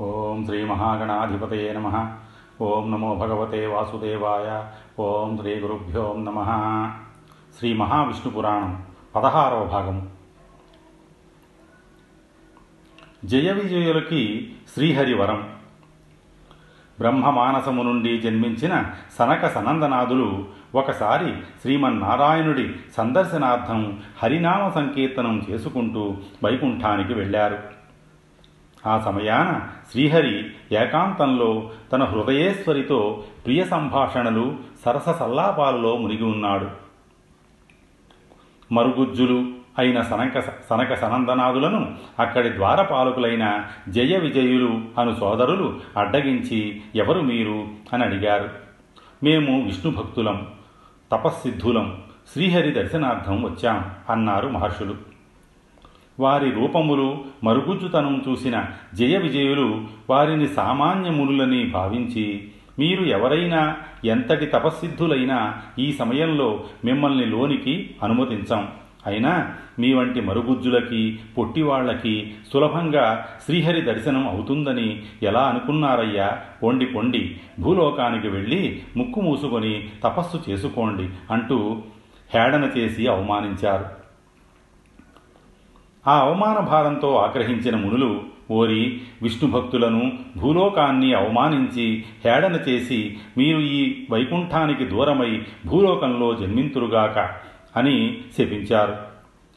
ఓం శ్రీ మహాగణాధిపతయే నమ. ఓం నమో భగవతే వాసుదేవాయ. ఓం శ్రీ గురుభ్యో నమ. శ్రీ మహావిష్ణు పురాణం పదహారవ భాగం. జయ విజయులకి శ్రీహరివరం. బ్రహ్మమానసము నుండి జన్మించిన సనక సనందనాథులు ఒకసారి శ్రీమన్నారాయణుడి సందర్శనార్థం హరినామ సంకీర్తనం చేసుకుంటూ వైకుంఠానికి వెళ్ళారు. ఆ సమయాన శ్రీహరి ఏకాంతంలో తన హృదయేశ్వరితో ప్రియ సంభాషణలు సరస సల్లాపాలలో మునిగి ఉన్నాడు. మరుగుజ్జులు అయిన సనక సనక సనందనాదులను అక్కడి ద్వారపాలకులైన జయ విజయులు అను సోదరులు అడ్డగించి ఎవరు మీరు అని అడిగారు. మేము విష్ణు భక్తులం తపస్సిద్ధులం శ్రీహరి దర్శనార్థం వచ్చాం అన్నారు మహర్షులు. వారి రూపములు మరుగుజ్జుతనం చూసిన జయ విజయులు వారిని సామాన్యమునులని భావించి మీరు ఎవరైనా ఎంతటి తపస్సిద్ధులైనా ఈ సమయంలో మిమ్మల్ని లోనికి అనుమతించాం. అయినా మీ వంటి మరుగుజ్జులకి పొట్టివాళ్ళకి సులభంగా శ్రీహరి దర్శనం అవుతుందని ఎలా అనుకున్నారయ్యా? పొండి పొండి. భూలోకానికి వెళ్ళి ముక్కు మూసుకొని తపస్సు చేసుకోండి అంటూ హేడన చేసి అవమానించారు. ఆ అవమాన భారంతో ఆగ్రహించిన మునులు ఓరి విష్ణు భక్తులను భూలోకాన్ని అవమానించి హేళన చేసి మీరు ఈ వైకుంఠానికి దూరమై భూలోకంలో జన్మింతురుగాక అని శపించారు.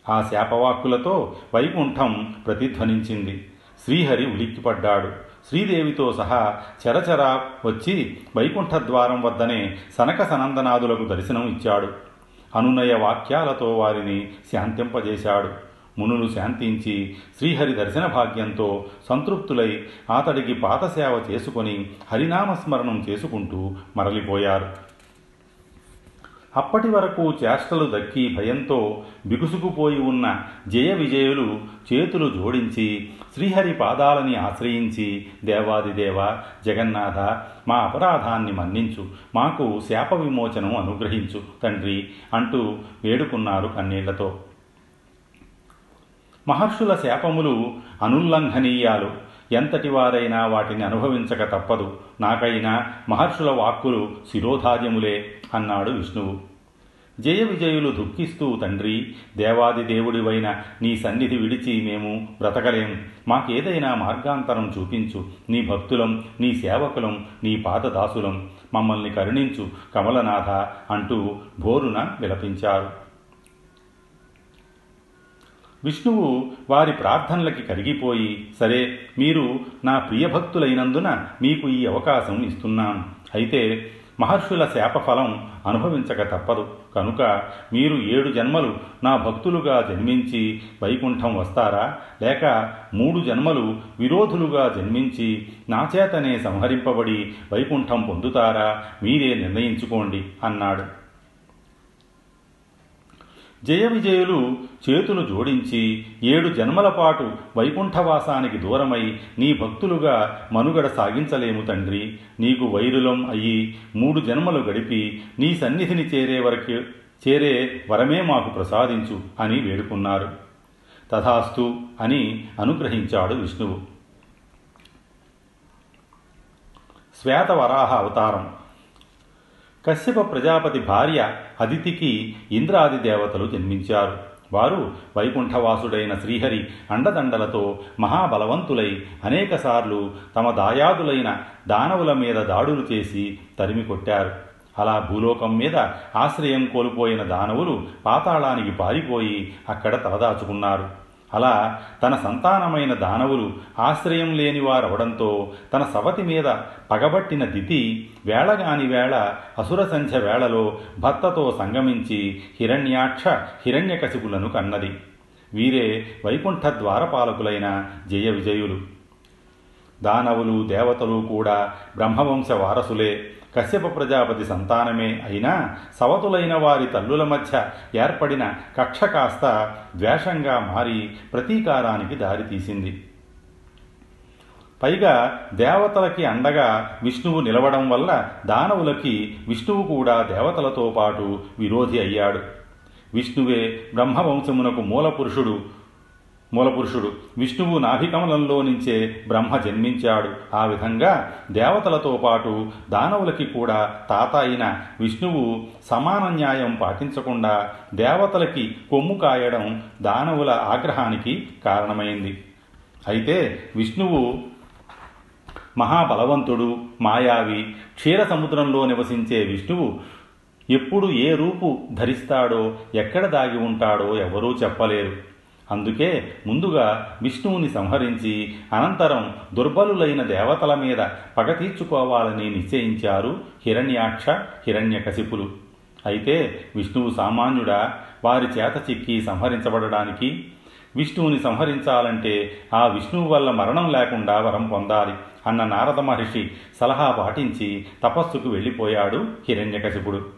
ఆ శాపవాక్కులతో వైకుంఠం ప్రతిధ్వనించింది. శ్రీహరి ఉలిక్కిపడ్డాడు. శ్రీదేవితో సహా చరచరా వచ్చి వైకుంఠ ద్వారం వద్దనే సనక సనందనాదులకు దర్శనం ఇచ్చాడు అనునయ వాక్యాలతో వారిని శాంతింపజేశాడు. మునులు శాంతించి శ్రీహరి దర్శన భాగ్యంతో సంతృప్తులై అతడికి పాతసేవ చేసుకొని హరినామస్మరణం చేసుకుంటూ మరలిపోయారు. అప్పటి వరకు చేష్టలు దక్కి భయంతో బిగుసుకుపోయి ఉన్న జయ విజయులు చేతులు జోడించి శ్రీహరి పాదాలని ఆశ్రయించి దేవాదిదేవ జగన్నాథ మా అపరాధాన్ని మన్నించు మాకు శాప విమోచనం అనుగ్రహించు తండ్రి అంటూ వేడుకున్నారు కన్నీళ్ళతో. మహర్షుల శాపములు అనుల్లంఘనీయాలు. ఎంతటి వారైనా వాటిని అనుభవించక తప్పదు. నాకైనా మహర్షుల వాక్కులు శిరోధార్యములే అన్నాడు విష్ణువు. జయ విజయులు దుఃఖిస్తూ తండ్రి దేవాది దేవుడివైన నీ సన్నిధి విడిచి మేము బ్రతకలేం. మాకేదైనా మార్గాంతరం చూపించు. నీ భక్తులం నీ సేవకులం నీ పాదదాసులం. మమ్మల్ని కరుణించు కమలనాథ అంటూ భోరున విలపించారు. విష్ణువు వారి ప్రార్థనలకి కరిగిపోయి సరే మీరు నా ప్రియభక్తులైనందున మీకు ఈ అవకాశం ఇస్తున్నాను. అయితే మహర్షుల శాపఫలం అనుభవించక తప్పదు. కనుక మీరు ఏడు జన్మలు నా భక్తులుగా జన్మించి వైకుంఠం వస్తారా? లేక మూడు జన్మలు విరోధులుగా జన్మించి నా చేతనే సంహరింపబడి వైకుంఠం పొందుతారా? మీరే నిర్ణయించుకోండి అన్నాడు. జయ విజయులు చేతులు జోడించి ఏడు జన్మల పాటు వైకుంఠవాసానికి దూరమై నీ భక్తులుగా మనుగడ సాగించలేము తండ్రి. నీకు వైరులం అయ్యి మూడు జన్మలు గడిపి నీ సన్నిధిని చేరే వరకు చేరే వరమే మాకు ప్రసాదించు అని వేడుకున్నారు. తథాస్తు అని అనుగ్రహించాడు విష్ణువు. శ్వేతవరాహ అవతారం. కశ్యప ప్రజాపతి భార్య అదితికి ఇంద్రాది దేవతలు జన్మించారు. వారు వైకుంఠవాసుడైన శ్రీహరి అండదండలతో మహాబలవంతులై అనేకసార్లు తమ దాయాదులైన దానవుల మీద దాడులు చేసి తరిమి కొట్టారు. అలా భూలోకం మీద ఆశ్రయం కోల్పోయిన దానవులు పాతాళానికి పారిపోయి అక్కడ తలదాచుకున్నారు. అలా తన సంతానమైన దానవులు ఆశ్రయం లేని వారవడంతో తన సవతి మీద పగబట్టిన దితి వేళగాని వేళ అసుర సంధ్య వేళలో భర్తతో సంగమించి హిరణ్యాక్ష హిరణ్యకశిపులను కన్నది. వీరే వైకుంఠ ద్వారపాలకులైన జయ విజయులు. దానవులు దేవతలు కూడా బ్రహ్మవంశ వారసులే. కశ్యప ప్రజాపతి సంతానమే అయినా సవతులైన వారి తల్లుల మధ్య ఏర్పడిన కక్ష కాస్త ద్వేషంగా మారి ప్రతీకారానికి దారితీసింది పైగా దేవతలకి అండగా విష్ణువు నిలవడం వల్ల దానవులకి విష్ణువు కూడా దేవతలతో పాటు విరోధి అయ్యాడు. విష్ణువే బ్రహ్మవంశమునకు మూలపురుషుడు మూలపురుషుడు విష్ణువు నాభికమలంలో నుంచే బ్రహ్మ జన్మించాడు. ఆ విధంగా దేవతలతో పాటు దానవులకి కూడా తాత అయిన విష్ణువు సమాన న్యాయం పాటించకుండా దేవతలకి కొమ్ము కాయడం దానవుల ఆగ్రహానికి కారణమైంది. అయితే విష్ణువు మహాబలవంతుడు మాయావి క్షీర సముద్రంలో నివసించే విష్ణువు ఎప్పుడు ఏ రూపు ధరిస్తాడో ఎక్కడ దాగి ఉంటాడో ఎవరూ చెప్పలేరు. అందుకే ముందుగా విష్ణువుని సంహరించి అనంతరం దుర్బలులైన దేవతల మీద పగ తీర్చుకోవాలని నిశ్చయించారు హిరణ్యాక్ష హిరణ్యకశిపులు. అయితే విష్ణువు సామాన్యుడా వారి చేత చిక్కి సంహరించబడడానికి. విష్ణువుని సంహరించాలంటే ఆ విష్ణువు వల్ల మరణం లేకుండా వరం పొందాలి అన్న నారద మహర్షి సలహా పాటించి తపస్సుకు వెళ్ళిపోయాడు హిరణ్యకశిపుడు.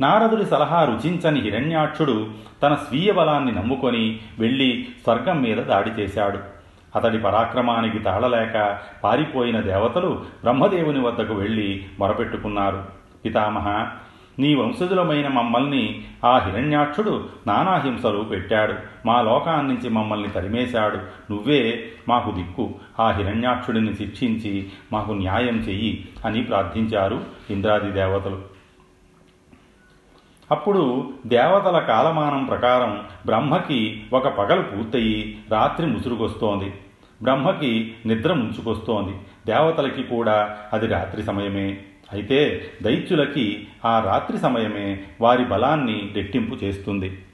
నారదుడి సలహా రుచించని హిరణ్యాక్షుడు తన స్వీయ బలాన్ని నమ్ముకొని వెళ్ళి స్వర్గం మీద దాడి చేశాడు. అతడి పరాక్రమానికి తాళలేక పారిపోయిన దేవతలు బ్రహ్మదేవుని వద్దకు వెళ్ళి మొరపెట్టుకున్నారు. పితామహ నీ వంశజులమైన మమ్మల్ని ఆ హిరణ్యాక్షుడు నానాహింసలు పెట్టాడు. మా లోకాన్నించి మమ్మల్ని తరిమేశాడు. నువ్వే మాకు దిక్కు. ఆ హిరణ్యాక్షుడిని శిక్షించి మాకు న్యాయం చెయ్యి అని ప్రార్థించారు ఇంద్రాది దేవతలు. అప్పుడు దేవతల కాలమానం ప్రకారం బ్రహ్మకి ఒక పగలు పూర్తయి రాత్రి ముసురుకొస్తోంది. బ్రహ్మకి నిద్ర ముంచుకొస్తోంది. దేవతలకి కూడా అది రాత్రి సమయమే. అయితే దైత్యులకి ఆ రాత్రి సమయమే వారి బలాన్ని రెట్టింపు చేస్తుంది.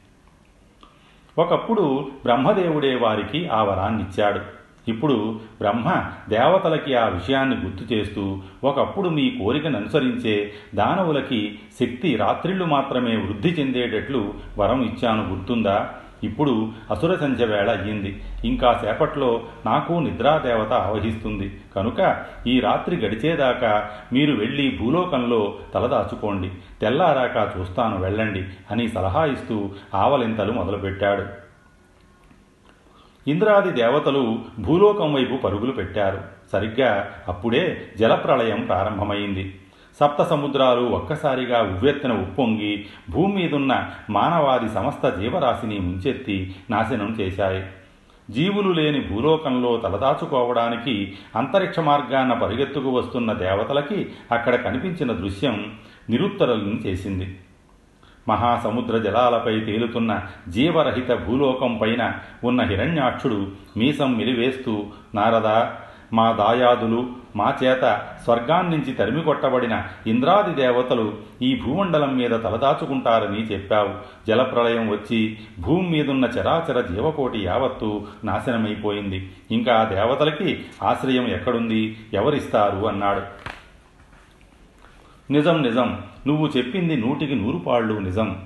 ఒకప్పుడు బ్రహ్మదేవుడే వారికి ఆ వరాన్నిచ్చాడు. ఇప్పుడు బ్రహ్మ దేవతలకి ఆ విషయాన్ని గుర్తు చేస్తూ ఒకప్పుడు మీ కోరికను అనుసరించే దానవులకి శక్తి రాత్రిళ్ళు మాత్రమే వృద్ధి చెందేటట్లు వరం ఇచ్చాను గుర్తుందా? ఇప్పుడు అసుర సంధ్య వేళ అయ్యింది. ఇంకా సేపట్లో నాకు నిద్రాదేవత ఆవహిస్తుంది. కనుక ఈ రాత్రి గడిచేదాకా మీరు వెళ్ళి భూలోకంలో తలదాచుకోండి. తెల్లారాక చూస్తాను వెళ్ళండి అని సలహా ఇస్తూ ఆవలింతలు మొదలుపెట్టాడు. ఇంద్రాది దేవతలు భూలోకం వైపు పరుగులు పెట్టారు. సరిగ్గా అప్పుడే జలప్రళయం ప్రారంభమైంది. సప్త సముద్రాలు ఒక్కసారిగా ఉవ్వెత్తున ఉప్పొంగి భూమి మీదున్న మానవాది సమస్త జీవరాశిని ముంచెత్తి నాశనం చేశాయి. జీవులు లేని భూలోకంలో తలదాచుకోవడానికి అంతరిక్ష మార్గాన పరిగెత్తుకు వస్తున్న దేవతలకి అక్కడ కనిపించిన దృశ్యం నిరుత్తరులను చేసింది. మహాసముద్ర జలాలపై తేలుతున్న జీవరహిత భూలోకం పైన ఉన్న హిరణ్యాక్షుడు మీసం మిలివేస్తూ నారద మా దాయాదులు మా చేత స్వర్గాన్నించి తరిమి కొట్టబడిన ఇంద్రాది దేవతలు ఈ భూమండలం మీద తలదాచుకుంటారని చెప్పావు. జలప్రళయం వచ్చి భూమి మీదున్న చరాచర జీవకోటి యావత్తు నాశనమైపోయింది. ఇంకా దేవతలకి ఆశ్రయం ఎక్కడుంది? ఎవరిస్తారు? అన్నాడు. నిజం నిజం. నువ్వు చెప్పింది నూటికి నూరు పాళ్ళు నిజం.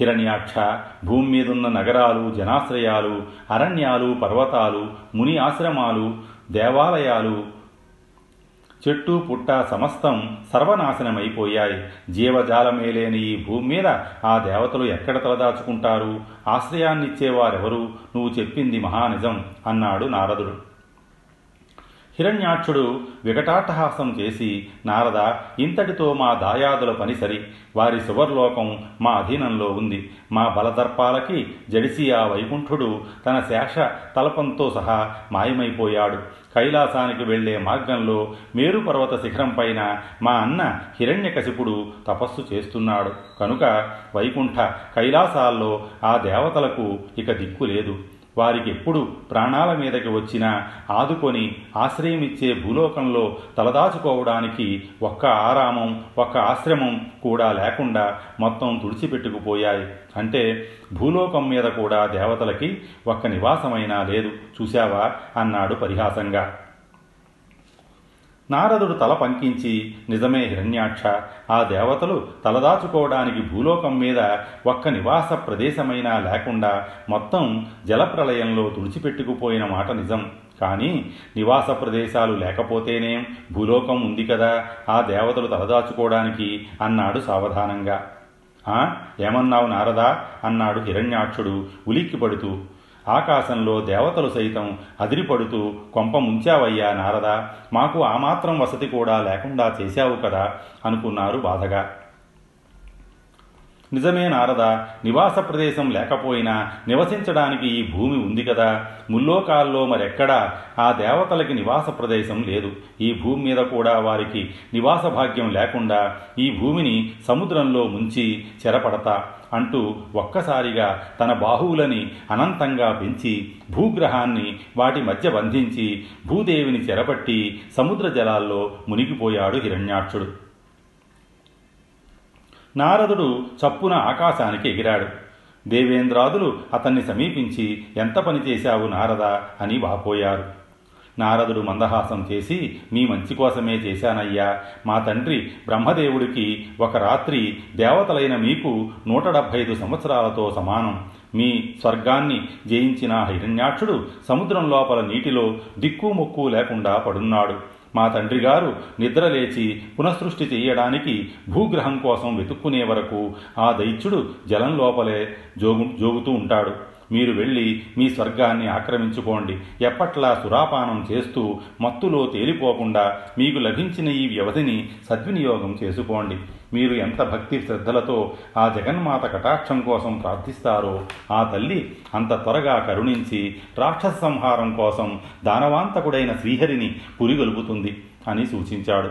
హిరణ్యాక్ష భూమి మీదున్న నగరాలు జనాశ్రయాలు అరణ్యాలు పర్వతాలు ముని ఆశ్రమాలు దేవాలయాలు చెట్టు పుట్ట సమస్తం సర్వనాశనమైపోయాయి. జీవజాలమే లేని ఈ భూమి మీద ఆ దేవతలు ఎక్కడ తలదాచుకుంటారు? ఆశ్రయాన్నిచ్చేవారెవరు? నువ్వు చెప్పింది మహానిజం అన్నాడు నారదుడు. హిరణ్యాక్షుడు వికటాట్టహాసం చేసి నారద ఇంతటితో మా దాయాదుల పని సరి. వారి సువర్లోకం మా అధీనంలో ఉంది. మా బలదర్పాలకి జడిసి ఆ వైకుంఠుడు తన శేష తలపంతో సహా మాయమైపోయాడు. కైలాసానికి వెళ్ళే మార్గంలో మేరు పర్వత శిఖరం పైన మా అన్న హిరణ్యకశిపుడు తపస్సు చేస్తున్నాడు. కనుక వైకుంఠ కైలాసాల్లో ఆ దేవతలకు ఇక దిక్కు లేదు. వారికి ఎప్పుడు ప్రాణాల మీదకి వచ్చినా ఆదుకొని ఆశ్రయమిచ్చే భూలోకంలో తలదాచుకోవడానికి ఒక్క ఆరామం ఒక్క ఆశ్రమం కూడా లేకుండా మొత్తం తుడిచిపెట్టుకుపోయాయి. అంటే భూలోకం మీద కూడా దేవతలకి ఒక్క నివాసమైనా లేదు. చూశావా? అన్నాడు పరిహాసంగా. నారదుడు తల పంకించి నిజమే హిరణ్యాక్ష ఆ దేవతలు తలదాచుకోవడానికి భూలోకం మీద ఒక్క నివాస ప్రదేశమైనా లేకుండా మొత్తం జలప్రలయంలో తుడిచిపెట్టుకుపోయిన మాట నిజం. కానీ నివాస ప్రదేశాలు లేకపోతేనేం భూలోకం ఉంది కదా ఆ దేవతలు తలదాచుకోవడానికి అన్నాడు సావధానంగా. ఏమన్నావు నారదా? అన్నాడు హిరణ్యాక్షుడు ఉలిక్కిపడుతూ. ఆకాశంలో దేవతలు సైతం అదిరిపడుతూ కొంప ముంచావయ్యా నారదా మాకు ఆ మాత్రం వసతి కూడా లేకుండా చేశావు కదా అనుకున్నారు బాధగా. నిజమే నారద నివాస ప్రదేశం లేకపోయినా నివసించడానికి ఈ భూమి ఉంది కదా. ముల్లోకాల్లో మరెక్కడా? ఆ దేవతలకి నివాస ప్రదేశం లేదు. ఈ భూమి మీద కూడా వారికి నివాస భాగ్యం లేకుండా ఈ భూమిని సముద్రంలో ముంచి చెరపడతా అంటూ ఒక్కసారిగా తన బాహువులని అనంతంగా పెంచి భూగ్రహాన్ని వాటి మధ్య బంధించి భూదేవిని చెరపట్టి సముద్ర జలాల్లో మునిగిపోయాడు హిరణ్యాక్షుడు నారదుడు చప్పున ఆకాశానికి ఎగిరాడు. దేవేంద్రాదులు అతన్ని సమీపించి ఎంత పని చేశావు నారద అని వాపోయారు. నారదుడు మందహాసం చేసి మీ మంచి కోసమే చేశానయ్యా. మా తండ్రి బ్రహ్మదేవుడికి ఒక రాత్రి దేవతలైన మీకు నూట డెబ్భై ఐదు సంవత్సరాలతో సమానం. మీ స్వర్గాన్ని జయించిన హిరణ్యాక్షుడు సముద్రం లోపల నీటిలో దిక్కు మొక్కు లేకుండా పడున్నాడు. మా తండ్రి గారు నిద్రలేచి పునఃసృష్టి చేయడానికి భూగ్రహం కోసం వెతుక్కునే వరకు ఆ దైత్యుడు జలం లోపలే జోగు జోగుతూ ఉంటాడు. మీరు వెళ్ళి మీ స్వర్గాన్ని ఆక్రమించుకోండి. ఎప్పట్లా సురాపానం చేస్తూ మత్తులో తేలిపోకుండా మీకు లభించిన ఈ వ్యవధిని సద్వినియోగం చేసుకోండి. మీరు ఎంత భక్తి శ్రద్ధలతో ఆ జగన్మాత కటాక్షం కోసం ప్రార్థిస్తారో ఆ తల్లి అంత త్వరగా కరుణించి రాక్షస సంహారం కోసం దానవాంతకుడైన శ్రీహరిని పురిగొలుపుతుంది అని సూచించాడు.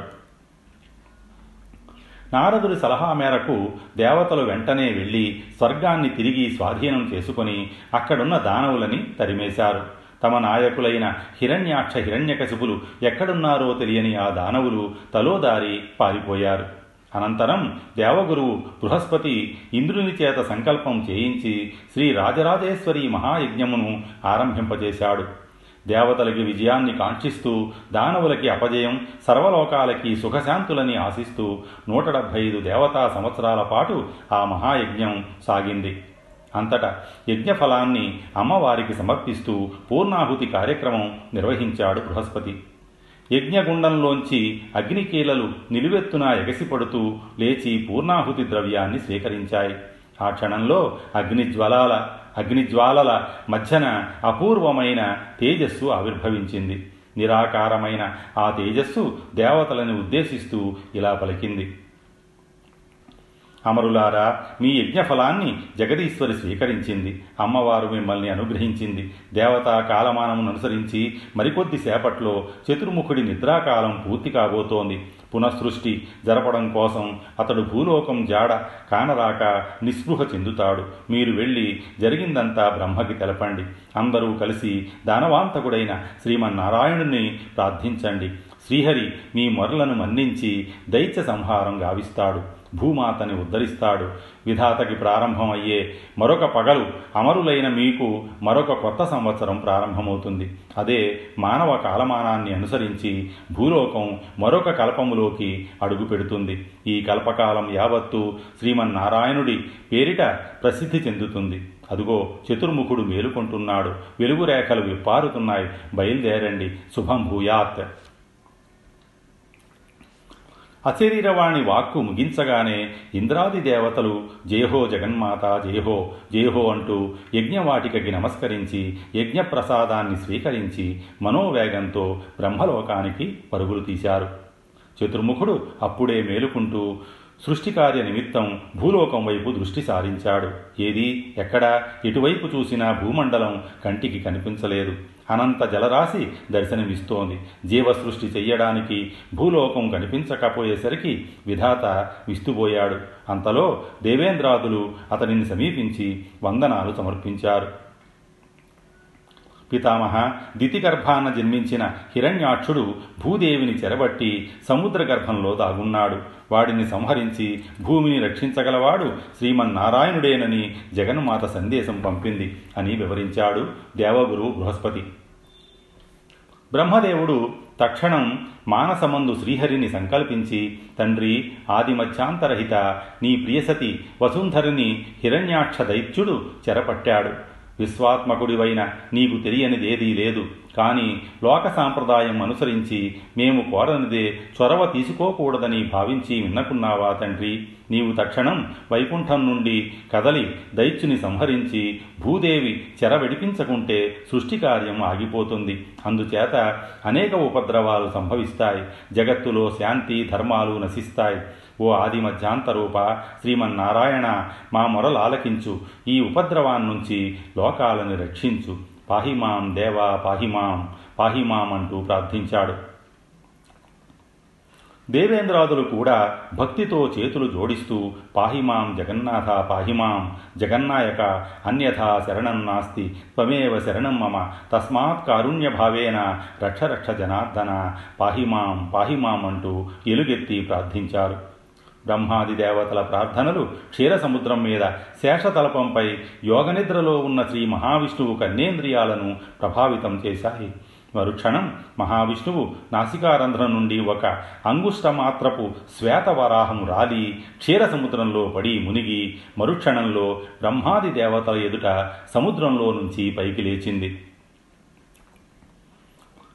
నారదుడి సలహా మేరకు దేవతలు వెంటనే వెళ్ళి స్వర్గాన్ని తిరిగి స్వాధీనం చేసుకొని అక్కడున్న దానవులని తరిమేశారు. తమ నాయకులైన హిరణ్యాక్ష హిరణ్యకశిపులు ఎక్కడున్నారో తెలియని ఆ దానవులు తలోదారి పారిపోయారు. అనంతరం దేవగురువు బృహస్పతి ఇంద్రుని చేత సంకల్పం చేయించి శ్రీ రాజరాజేశ్వరి మహాయజ్ఞమును ఆరంభింపజేశాడు. దేవతలకి విజయాన్ని కాంక్షిస్తూ దానవులకి అపజయం సర్వలోకాలకి సుఖశాంతులని ఆశిస్తూ నూట డెబ్భై ఐదు దేవతా సంవత్సరాల పాటు ఆ మహాయజ్ఞం సాగింది. అంతటా యజ్ఞఫలాన్ని అమ్మవారికి సమర్పిస్తూ పూర్ణాహుతి కార్యక్రమం నిర్వహించాడు బృహస్పతి. యజ్ఞగుండంలోంచి అగ్నికీలలు నిలువెత్తున ఎగసిపడుతూ లేచి పూర్ణాహుతి ద్రవ్యాన్ని స్వీకరించాయి. ఆ క్షణంలో అగ్నిజ్వలాల అగ్నిజ్వాలల మధ్యన అపూర్వమైన తేజస్సు ఆవిర్భవించింది. నిరాకారమైన ఆ తేజస్సు దేవతలను ఉద్దేశిస్తూ ఇలా పలికింది. అమరులారా మీ యజ్ఞఫలాన్ని జగదీశ్వరి స్వీకరించింది. అమ్మవారు మిమ్మల్ని అనుగ్రహించింది. దేవతా కాలమానమును అనుసరించి మరికొద్ది సేపట్లో చతుర్ముఖుడి నిద్రాకాలం పూర్తి కాబోతోంది. పునఃసృష్టి జరపడం కోసం అతడు భూలోకం జాడ కానరాక నిస్పృహ చెందుతాడు. మీరు వెళ్ళి జరిగిందంతా బ్రహ్మకి తెలపండి. అందరూ కలిసి దానవాంతకుడైన శ్రీమన్నారాయణుని ప్రార్థించండి. శ్రీహరి మీ మొరలను మన్నించి దైత్య సంహారం గావిస్తాడు. భూమాతని ఉద్ధరిస్తాడు. విధాతకి ప్రారంభమయ్యే మరొక పగలు అమరులైన మీకు మరొక కొత్త సంవత్సరం ప్రారంభమవుతుంది. అదే మానవ కాలమానాన్ని అనుసరించి భూలోకం మరొక కల్పములోకి అడుగుపెడుతుంది. ఈ కల్పకాలం యావత్తు శ్రీమన్నారాయణుడి పేరిట ప్రసిద్ధి చెందుతుంది. అదుగో చతుర్ముఖుడు మేలుకొంటున్నాడు. వెలుగు రేఖలు విప్పారుతున్నాయి. బయలుదేరండి. శుభం భూయాత్. అశరీరవాణి వాక్కు ముగించగానే ఇంద్రాది దేవతలు జయహో జగన్మాత జయహో జయహో అంటూ యజ్ఞవాటికకి నమస్కరించి యజ్ఞప్రసాదాన్ని స్వీకరించి మనోవేగంతో బ్రహ్మలోకానికి పరుగులు తీశారు. చతుర్ముఖుడు అప్పుడే మేలుకుంటూ సృష్టికార్య నిమిత్తం భూలోకం వైపు దృష్టి సారించాడు. ఏది ఎక్కడా ఎటువైపు చూసినా భూమండలం కంటికి కనిపించలేదు. అనంత జలరాశి దర్శనమిస్తోంది. జీవసృష్టి చెయ్యడానికి భూలోకం కనిపించకపోయేసరికి విధాత విస్తుపోయాడు. అంతలో దేవేంద్రాదులు అతనిని సమీపించి వందనాలు సమర్పించారు. పితామహ దితిగర్భాన జన్మించిన హిరణ్యాక్షుడు భూదేవిని చెరబట్టి సముద్ర గర్భంలో దాగున్నాడు. వాడిని సంహరించి భూమిని రక్షించగలవాడు శ్రీమన్నారాయణుడేనని జగన్మాత సందేశం పంపింది అని వివరించాడు దేవగురు బృహస్పతి. బ్రహ్మదేవుడు తక్షణం మానసమందు శ్రీహరిని సంకల్పించి తండ్రి ఆదిమధ్యాంతరహిత నీ ప్రియసతి వసుంధరిని హిరణ్యాక్ష దైత్యుడు చెరపట్టాడు. విశ్వాత్మకుడివైన నీకు తెలియనిదేదీ లేదు. కానీ లోక సాంప్రదాయం అనుసరించి మేము కోరనిదే చొరవ తీసుకోకూడదని భావించి విన్నకున్నావా తండ్రి? నీవు తక్షణం వైకుంఠం నుండి కదలి దైత్యుని సంహరించి భూదేవి చెర విడిపించకుంటే సృష్టి కార్యం ఆగిపోతుంది. అందుచేత అనేక ఉపద్రవాలు సంభవిస్తాయి. జగత్తులో శాంతి ధర్మాలు నశిస్తాయి. ఓ ఆది మధ్యాంతరూప శ్రీమన్నారాయణ మా మొరలు ఆలకించు. ఈ ఉపద్రవాన్నించి లోకాలను రక్షించు. పాహిమాం దేవా పాహిమాం పాహిమాం అంటూ ప్రార్థించాడు. దేవేంద్రాదులు కూడా భక్తితో చేతులు జోడిస్తూ పాహిమాం జగన్నాథ పాహిమాం జగన్నాయక అన్యథా శరణం నాస్తి త్వమేవ శరణం మమ తస్మాత్ కారుణ్యభావేన రక్షరక్ష జనార్దన పాహిమాం పాహిమాం అంటూ ఎలుగెత్తి ప్రార్థించారు. బ్రహ్మాది దేవతల ప్రార్థనలు క్షీరసముద్రం మీద శేషతలపంపై యోగనిద్రలో ఉన్న శ్రీ మహావిష్ణువు కన్నేంద్రియాలను ప్రభావితం చేశాయి. మరుక్షణం మహావిష్ణువు నాసికారంధ్రం నుండి ఒక అంగుష్టమాత్రపు శ్వేతవరాహము రాలి క్షీరసముద్రంలో పడి మునిగి మరుక్షణంలో బ్రహ్మాది దేవతల ఎదుట సముద్రంలో నుంచి పైకి లేచింది.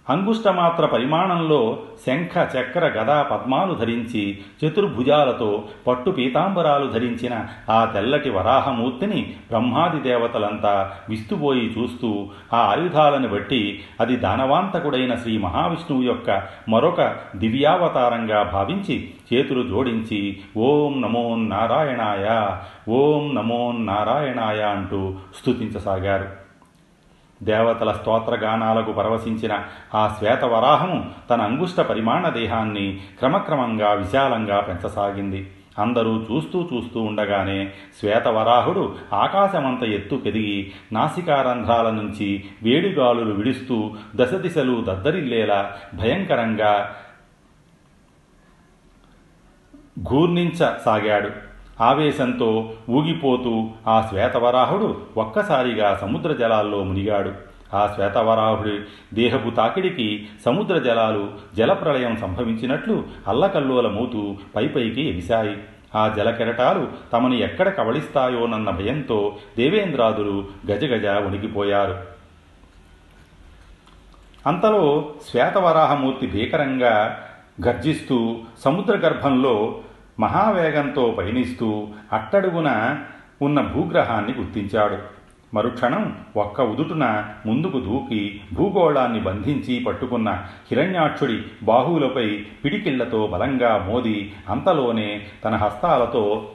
అంగుష్టమాత్ర పరిమాణంలో శంఖ చక్ర గదా పద్మాలు ధరించి చతుర్భుజాలతో పట్టు పీతాంబరాలు ధరించిన ఆ తెల్లటి వరాహమూర్తిని బ్రహ్మాది దేవతలంతా విస్తుపోయి చూస్తూ ఆ ఆయుధాలను బట్టి అది దానవాంతకుడైన శ్రీ మహావిష్ణువు యొక్క మరొక దివ్యావతారంగా భావించి చేతులు జోడించి ఓం నమో నారాయణాయ ఓం నమో నారాయణాయ అంటూ స్తుతించసాగారు. దేవతల స్తోత్రగానాలకు పరవశించిన ఆ శ్వేతవరాహము తన అంగుష్ట పరిమాణ దేహాన్ని క్రమక్రమంగా విశాలంగా పెంచసాగింది. అందరూ చూస్తూ చూస్తూ ఉండగానే శ్వేతవరాహుడు ఆకాశమంత ఎత్తు పెరిగి నాసికారంధ్రాల నుంచి వేడిగాలులు విడుస్తూ దశ దిశలు దద్దరిల్లేలా భయంకరంగా ఘూర్ణించసాగాడు. ఆవేశంతో ఊగిపోతూ ఆ శ్వేతవరాహుడు ఒక్కసారిగా సముద్ర జలాల్లో మునిగాడు. ఆ శ్వేతవరాహుడి దేహపు తాకిడికి సముద్ర జలాలు జలప్రళయం సంభవించినట్లు అల్లకల్లోలమూతూ పైపైకి ఎగిశాయి. ఆ జలకెరటాలు తమను ఎక్కడ కవళిస్తాయోనన్న భయంతో దేవేంద్రాదులు గజగజ వణికిపోయారు. అంతలో శ్వేతవరాహమూర్తి భీకరంగా గర్జిస్తూ సముద్ర గర్భంలో మహావేగంతో పయనిస్తూ అట్టడుగున ఉన్న భూగ్రహాన్ని గుర్తించాడు. మరుక్షణం ఒక్క ఉదుటున ముందుకు దూకి భూగోళాన్ని బంధించి పట్టుకున్న హిరణ్యాక్షుడి బాహువులపై పిడికిళ్ళతో బలంగా మోది అంతలోనే తన హస్తాలతో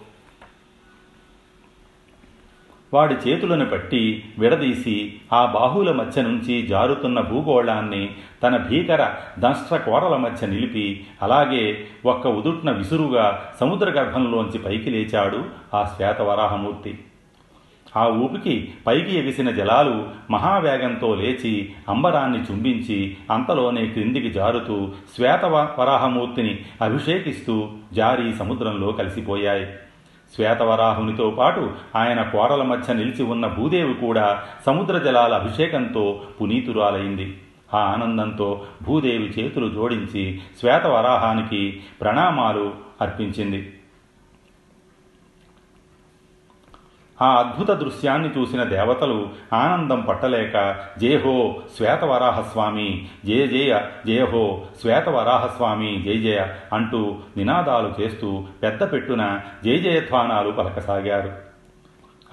వాడి చేతులను పట్టి విడదీసి ఆ బాహువుల మధ్య నుంచి జారుతున్న భూగోళాన్ని తన భీకర దంష్ట్ర కోరల మధ్య నిలిపి అలాగే ఒక్క ఉదుట్న విసురుగా సముద్ర గర్భంలోంచి పైకి లేచాడు ఆ శ్వేతవరాహమూర్తి. ఆ ఊపికి పైకి ఎగిసిన జలాలు మహావేగంతో లేచి అంబరాన్ని చుంబించి అంతలోనే క్రిందికి జారుతూ శ్వేత వరాహమూర్తిని అభిషేకిస్తూ జారి సముద్రంలో కలిసిపోయాయి. శ్వేతవరాహునితో పాటు ఆయన కోరల మధ్య నిలిచి ఉన్న భూదేవి కూడా సముద్ర జలాల అభిషేకంతో పునీతురాలైంది. ఆ ఆనందంతో భూదేవి చేతులు జోడించి శ్వేతవరాహానికి ప్రణామాలు అర్పించింది. ఆ అద్భుత దృశ్యాన్ని చూసిన దేవతలు ఆనందం పట్టలేక జయహో శ్వేతవరాహస్వామి జయ జయ జయహో శ్వేతవరాహస్వామి జయ జయ అంటూ నినాదాలు చేస్తూ పెద్ద పెట్టున జయ జయధ్వానాలు పలకసాగారు.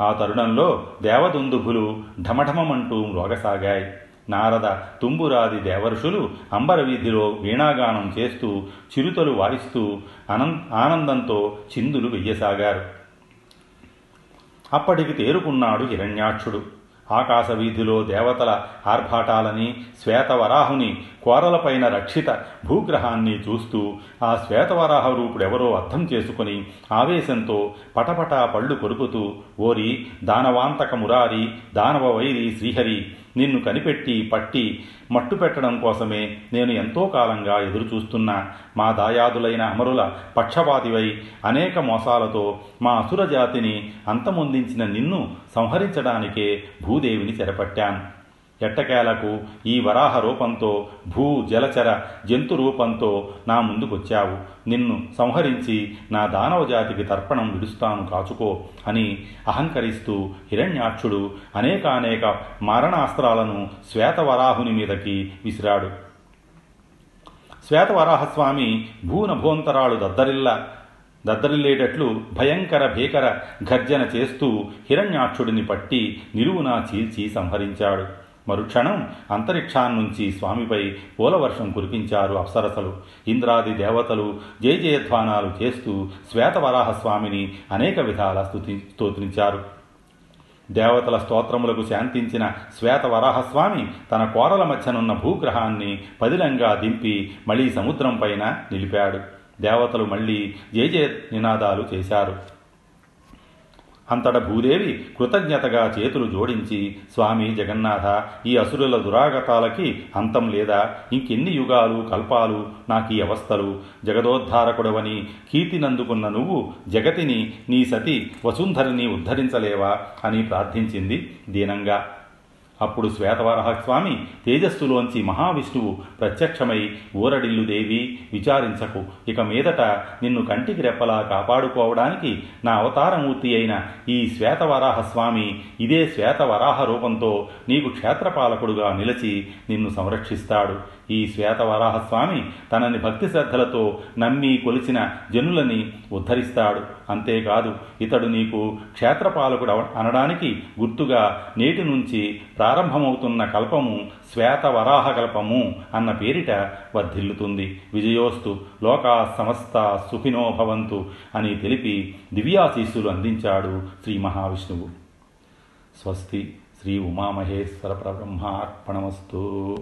ఆ తరుణంలో దేవదుందుభులు ఢమఢమమంటూ మ్రోగసాగాయి. నారద తుంబురాది దేవర్షులు అంబరవీధిలో వీణాగానం చేస్తూ చిరుతలు వాయిస్తూ అనం ఆనందంతో చిందులు వెయ్యసాగారు. అప్పటికి తేరుకున్నాడు హిరణ్యాక్షుడు. ఆకాశ వీధిలో దేవతల ఆర్భాటాలని శ్వేతవరాహుని కోరలపైన రక్షిత భూగ్రహాన్ని చూస్తూ ఆ శ్వేతవరాహ రూపుడెవరో అర్థం చేసుకుని ఆవేశంతో పటపటా పళ్ళు కొరుకుతూ ఓరి దానవాంతక మురారి దానవ వైరి శ్రీహరి నిన్ను కనిపెట్టి పట్టి మట్టు పెట్టడం కోసమే నేను ఎంతో కాలంగా ఎదురుచూస్తున్నా. మా దాయాదులైన అమరుల పక్షపాతివై అనేక మోసాలతో మా అసుర జాతిని అంతమొందించిన నిన్ను సంహరించడానికే భూదేవిని చెరపట్టాను. ఎట్టకేలకు ఈ వరాహ రూపంతో భూ జలచర జంతు రూపంతో నా ముందుకొచ్చావు. నిన్ను సంహరించి నా దానవ జాతికి తర్పణం విడుస్తాను కాచుకో అని అహంకరిస్తూ హిరణ్యాక్షుడు అనేకానేక మారణాస్త్రాలను శ్వేతవరాహుని మీదకి విసిరాడు. శ్వేతవరాహస్వామి భూనభోంతరాలు దద్దరిల్ల దద్దరిల్లేటట్లు భయంకర భీకర గర్జన చేస్తూ హిరణ్యాక్షుడిని పట్టి నిలువునా చీల్చి సంహరించాడు. మరుక్షణం అంతరిక్షాన్నుంచి స్వామిపై పూలవర్షం కురిపించారు అప్సరసలు. ఇంద్రాది దేవతలు జయజయధ్వానాలు చేస్తూ శ్వేతవరాహస్వామిని అనేక విధాల స్తుతి స్తోత్రించారు. దేవతల స్తోత్రములకు శాంతించిన శ్వేతవరాహస్వామి తన కోరల మధ్యనున్న భూగ్రహాన్ని పదిలంగా దింపి మళ్ళీ సముద్రం పైన నిలిపాడు. దేవతలు మళ్ళీ జయజయ జయ నినాదాలు చేశారు. అంతట భూదేవి కృతజ్ఞతగా చేతులు జోడించి స్వామి జగన్నాథ ఈ అసురుల దురాగతాలకి అంతం లేదా? ఇంకెన్ని యుగాలు కల్పాలు నాకీ అవస్థలు? జగదోద్ధారకుడవని కీర్తినందుకున్న నువ్వు జగతిని నీ సతి వసుంధరిని ఉద్ధరించలేవా? అని ప్రార్థించింది దీనంగా. అప్పుడు శ్వేతవరహస్వామి తేజస్సులోంచి మహావిష్ణువు ప్రత్యక్షమై ఊరడిల్లు దేవి విచారించకు. ఇక మీదట నిన్ను కంటికి రెప్పలా కాపాడుకోవడానికి నా అవతారమూర్తి అయిన ఈ శ్వేతవరాహస్వామి ఇదే శ్వేతవరాహ రూపంతో నీకు క్షేత్రపాలకుడుగా నిలిచి నిన్ను సంరక్షిస్తాడు. ఈ శ్వేతవరాహస్వామి తనని భక్తి శ్రద్ధలతో నమ్మి కొలిచిన జనులని ఉద్ధరిస్తాడు. అంతేకాదు ఇతడు నీకు క్షేత్రపాలకుడు అనడానికి గుర్తుగా నేటి నుంచి ప్రారంభమవుతున్న కల్పము శ్వేతవరాహ కల్పము అన్న పేరిట వర్ధిల్లుతుంది. విజయోస్తు లోకా సమస్త సుఖినో భవంతు అని తెలిపి దివ్యాశీస్సులు అందించాడు శ్రీ మహావిష్ణువు. స్వస్తి శ్రీ ఉమామహేశ్వర పరబ్రహ్మార్పణమస్తు.